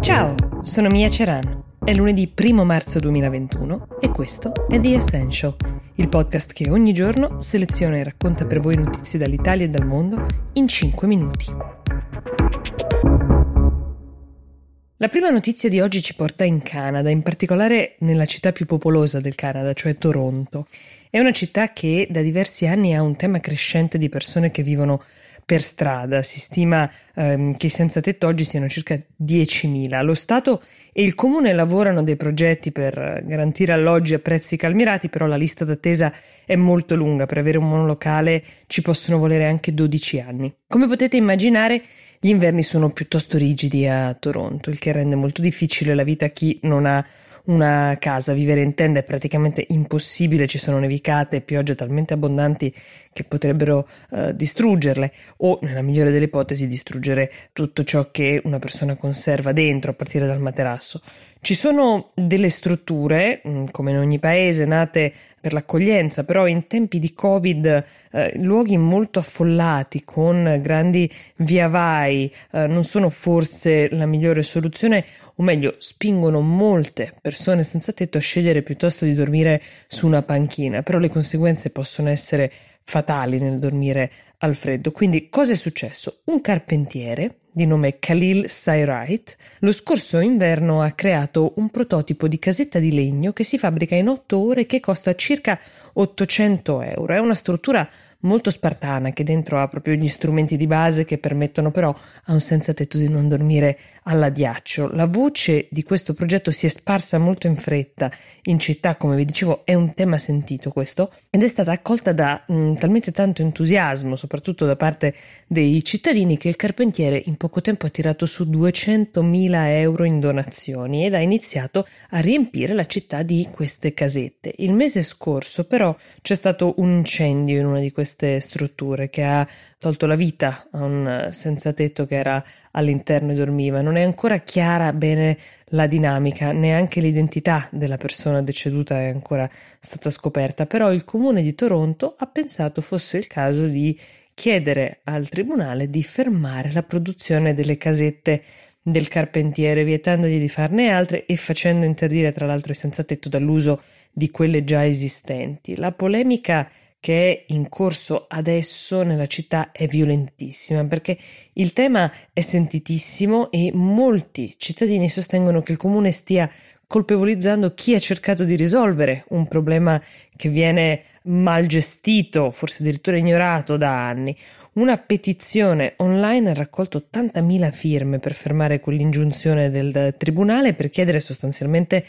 Ciao, sono Mia Ceran. È lunedì 1 marzo 2021 e questo è The Essential, il podcast che ogni giorno seleziona e racconta per voi notizie dall'Italia e dal mondo in 5 minuti. La prima notizia di oggi ci porta in Canada, in particolare nella città più popolosa del Canada, cioè Toronto. È una città che da diversi anni ha un tema crescente di persone che vivono per strada. Si stima ehm, che i senza tetto oggi siano circa 10.000. Lo Stato e il Comune lavorano dei progetti per garantire alloggi a prezzi calmirati, però la lista d'attesa è molto lunga. Per avere un monolocale ci possono volere anche 12 anni. Come potete immaginare, gli inverni sono piuttosto rigidi a Toronto, il che rende molto difficile la vita a chi non ha una casa. Vivere in tenda è praticamente impossibile, ci sono nevicate e piogge talmente abbondanti che potrebbero uh, distruggerle o, nella migliore delle ipotesi, distruggere tutto ciò che una persona conserva dentro, a partire dal materasso. Ci sono delle strutture, mm, come in ogni paese, nate per l'accoglienza, però in tempi di Covid eh, luoghi molto affollati con grandi via vai eh, non sono forse la migliore soluzione, o meglio, spingono molte persone senza tetto a scegliere piuttosto di dormire su una panchina, però le conseguenze possono essere fatali nel dormire al freddo. Quindi cosa è successo? Un carpentiere di nome Khalil Sayrait, lo scorso inverno ha creato un prototipo di casetta di legno che si fabbrica in otto ore e che costa circa 800 euro. È una struttura molto spartana che dentro ha proprio gli strumenti di base che permettono però a un senza tetto di non dormire all'addiaccio. La voce di questo progetto si è sparsa molto in fretta in città, come vi dicevo, è un tema sentito questo ed è stata accolta da mh, mm, talmente tanto entusiasmo, soprattutto da parte dei cittadini, che il carpentiere in poco tempo ha tirato su 200.000 euro in donazioni ed ha iniziato a riempire la città di queste casette. Il mese scorso però c'è stato un incendio in una di queste strutture che ha tolto la vita a un senza tetto che era all'interno e dormiva. Non è ancora chiara bene la dinamica, neanche l'identità della persona deceduta è ancora stata scoperta, però il comune di Toronto ha pensato fosse il caso di chiedere al tribunale di fermare la produzione delle casette del carpentiere, vietandogli di farne altre e facendo interdire tra l'altro i senza tetto dall'uso di quelle già esistenti. La polemica che è in corso adesso nella città è violentissima perché il tema è sentitissimo e molti cittadini sostengono che il comune stia colpevolizzando chi ha cercato di risolvere un problema che viene mal gestito, forse addirittura ignorato da anni. Una petizione online ha raccolto 80.000 firme per fermare quell'ingiunzione del tribunale per chiedere sostanzialmente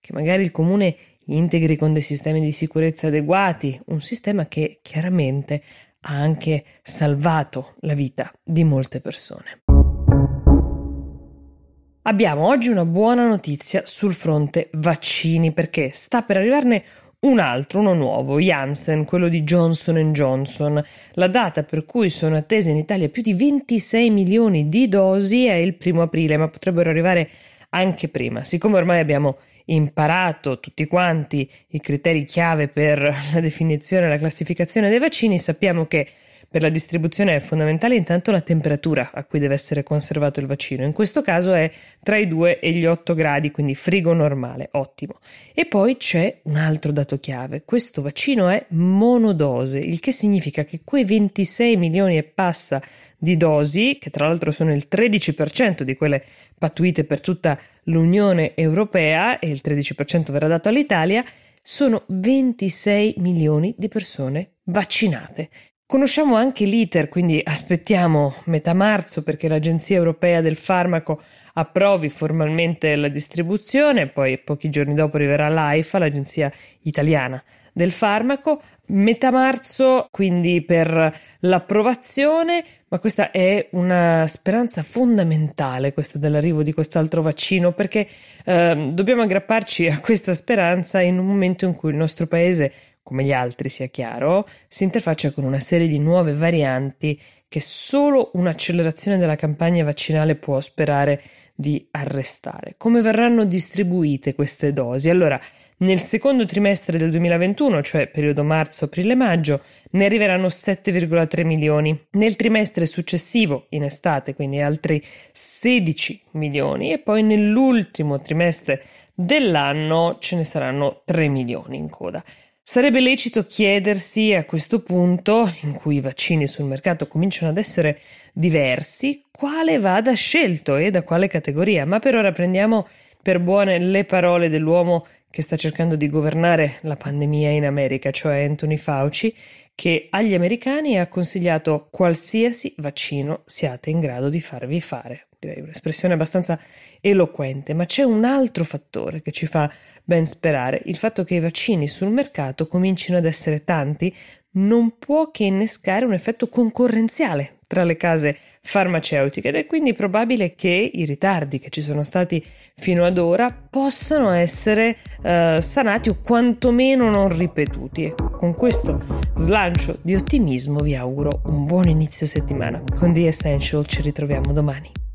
che magari il comune integri con dei sistemi di sicurezza adeguati, un sistema che chiaramente ha anche salvato la vita di molte persone. Abbiamo oggi una buona notizia sul fronte vaccini perché sta per arrivarne un altro, uno nuovo, Janssen, quello di Johnson Johnson. La data per cui sono attese in Italia più di 26 milioni di dosi è il primo aprile, ma potrebbero arrivare anche prima. Siccome ormai abbiamo imparato tutti quanti i criteri chiave per la definizione e la classificazione dei vaccini, sappiamo che per la distribuzione è fondamentale intanto la temperatura a cui deve essere conservato il vaccino. In questo caso è tra i 2 e gli 8 gradi, quindi frigo normale, ottimo. E poi c'è un altro dato chiave. Questo vaccino è monodose, il che significa che quei 26 milioni e passa di dosi, che tra l'altro sono il 13% di quelle pattuite per tutta l'Unione Europea e il 13% verrà dato all'Italia, sono 26 milioni di persone vaccinate. Conosciamo anche l'iter, quindi aspettiamo metà marzo perché l'Agenzia Europea del Farmaco approvi formalmente la distribuzione, poi pochi giorni dopo arriverà l'AIFA, l'Agenzia Italiana del Farmaco, metà marzo quindi per l'approvazione, ma questa è una speranza fondamentale, questa dell'arrivo di quest'altro vaccino, perché eh, dobbiamo aggrapparci a questa speranza in un momento in cui il nostro paese come gli altri sia chiaro, si interfaccia con una serie di nuove varianti che solo un'accelerazione della campagna vaccinale può sperare di arrestare. Come verranno distribuite queste dosi? Allora, nel secondo trimestre del 2021, cioè periodo marzo, aprile, maggio, ne arriveranno 7,3 milioni. Nel trimestre successivo, in estate, quindi altri 16 milioni e poi nell'ultimo trimestre dell'anno ce ne saranno 3 milioni in coda. Sarebbe lecito chiedersi a questo punto, in cui i vaccini sul mercato cominciano ad essere diversi, quale vada scelto e da quale categoria. Ma per ora prendiamo per buone le parole dell'uomo che sta cercando di governare la pandemia in America, cioè Anthony Fauci, che agli americani ha consigliato qualsiasi vaccino siate in grado di farvi fare. Direi un'espressione abbastanza eloquente, ma c'è un altro fattore che ci fa ben sperare, il fatto che i vaccini sul mercato comincino ad essere tanti non può che innescare un effetto concorrenziale tra le case farmaceutiche ed è quindi probabile che i ritardi che ci sono stati fino ad ora possano essere eh, sanati o quantomeno non ripetuti. Ecco, con questo slancio di ottimismo vi auguro un buon inizio settimana. Con The Essential ci ritroviamo domani.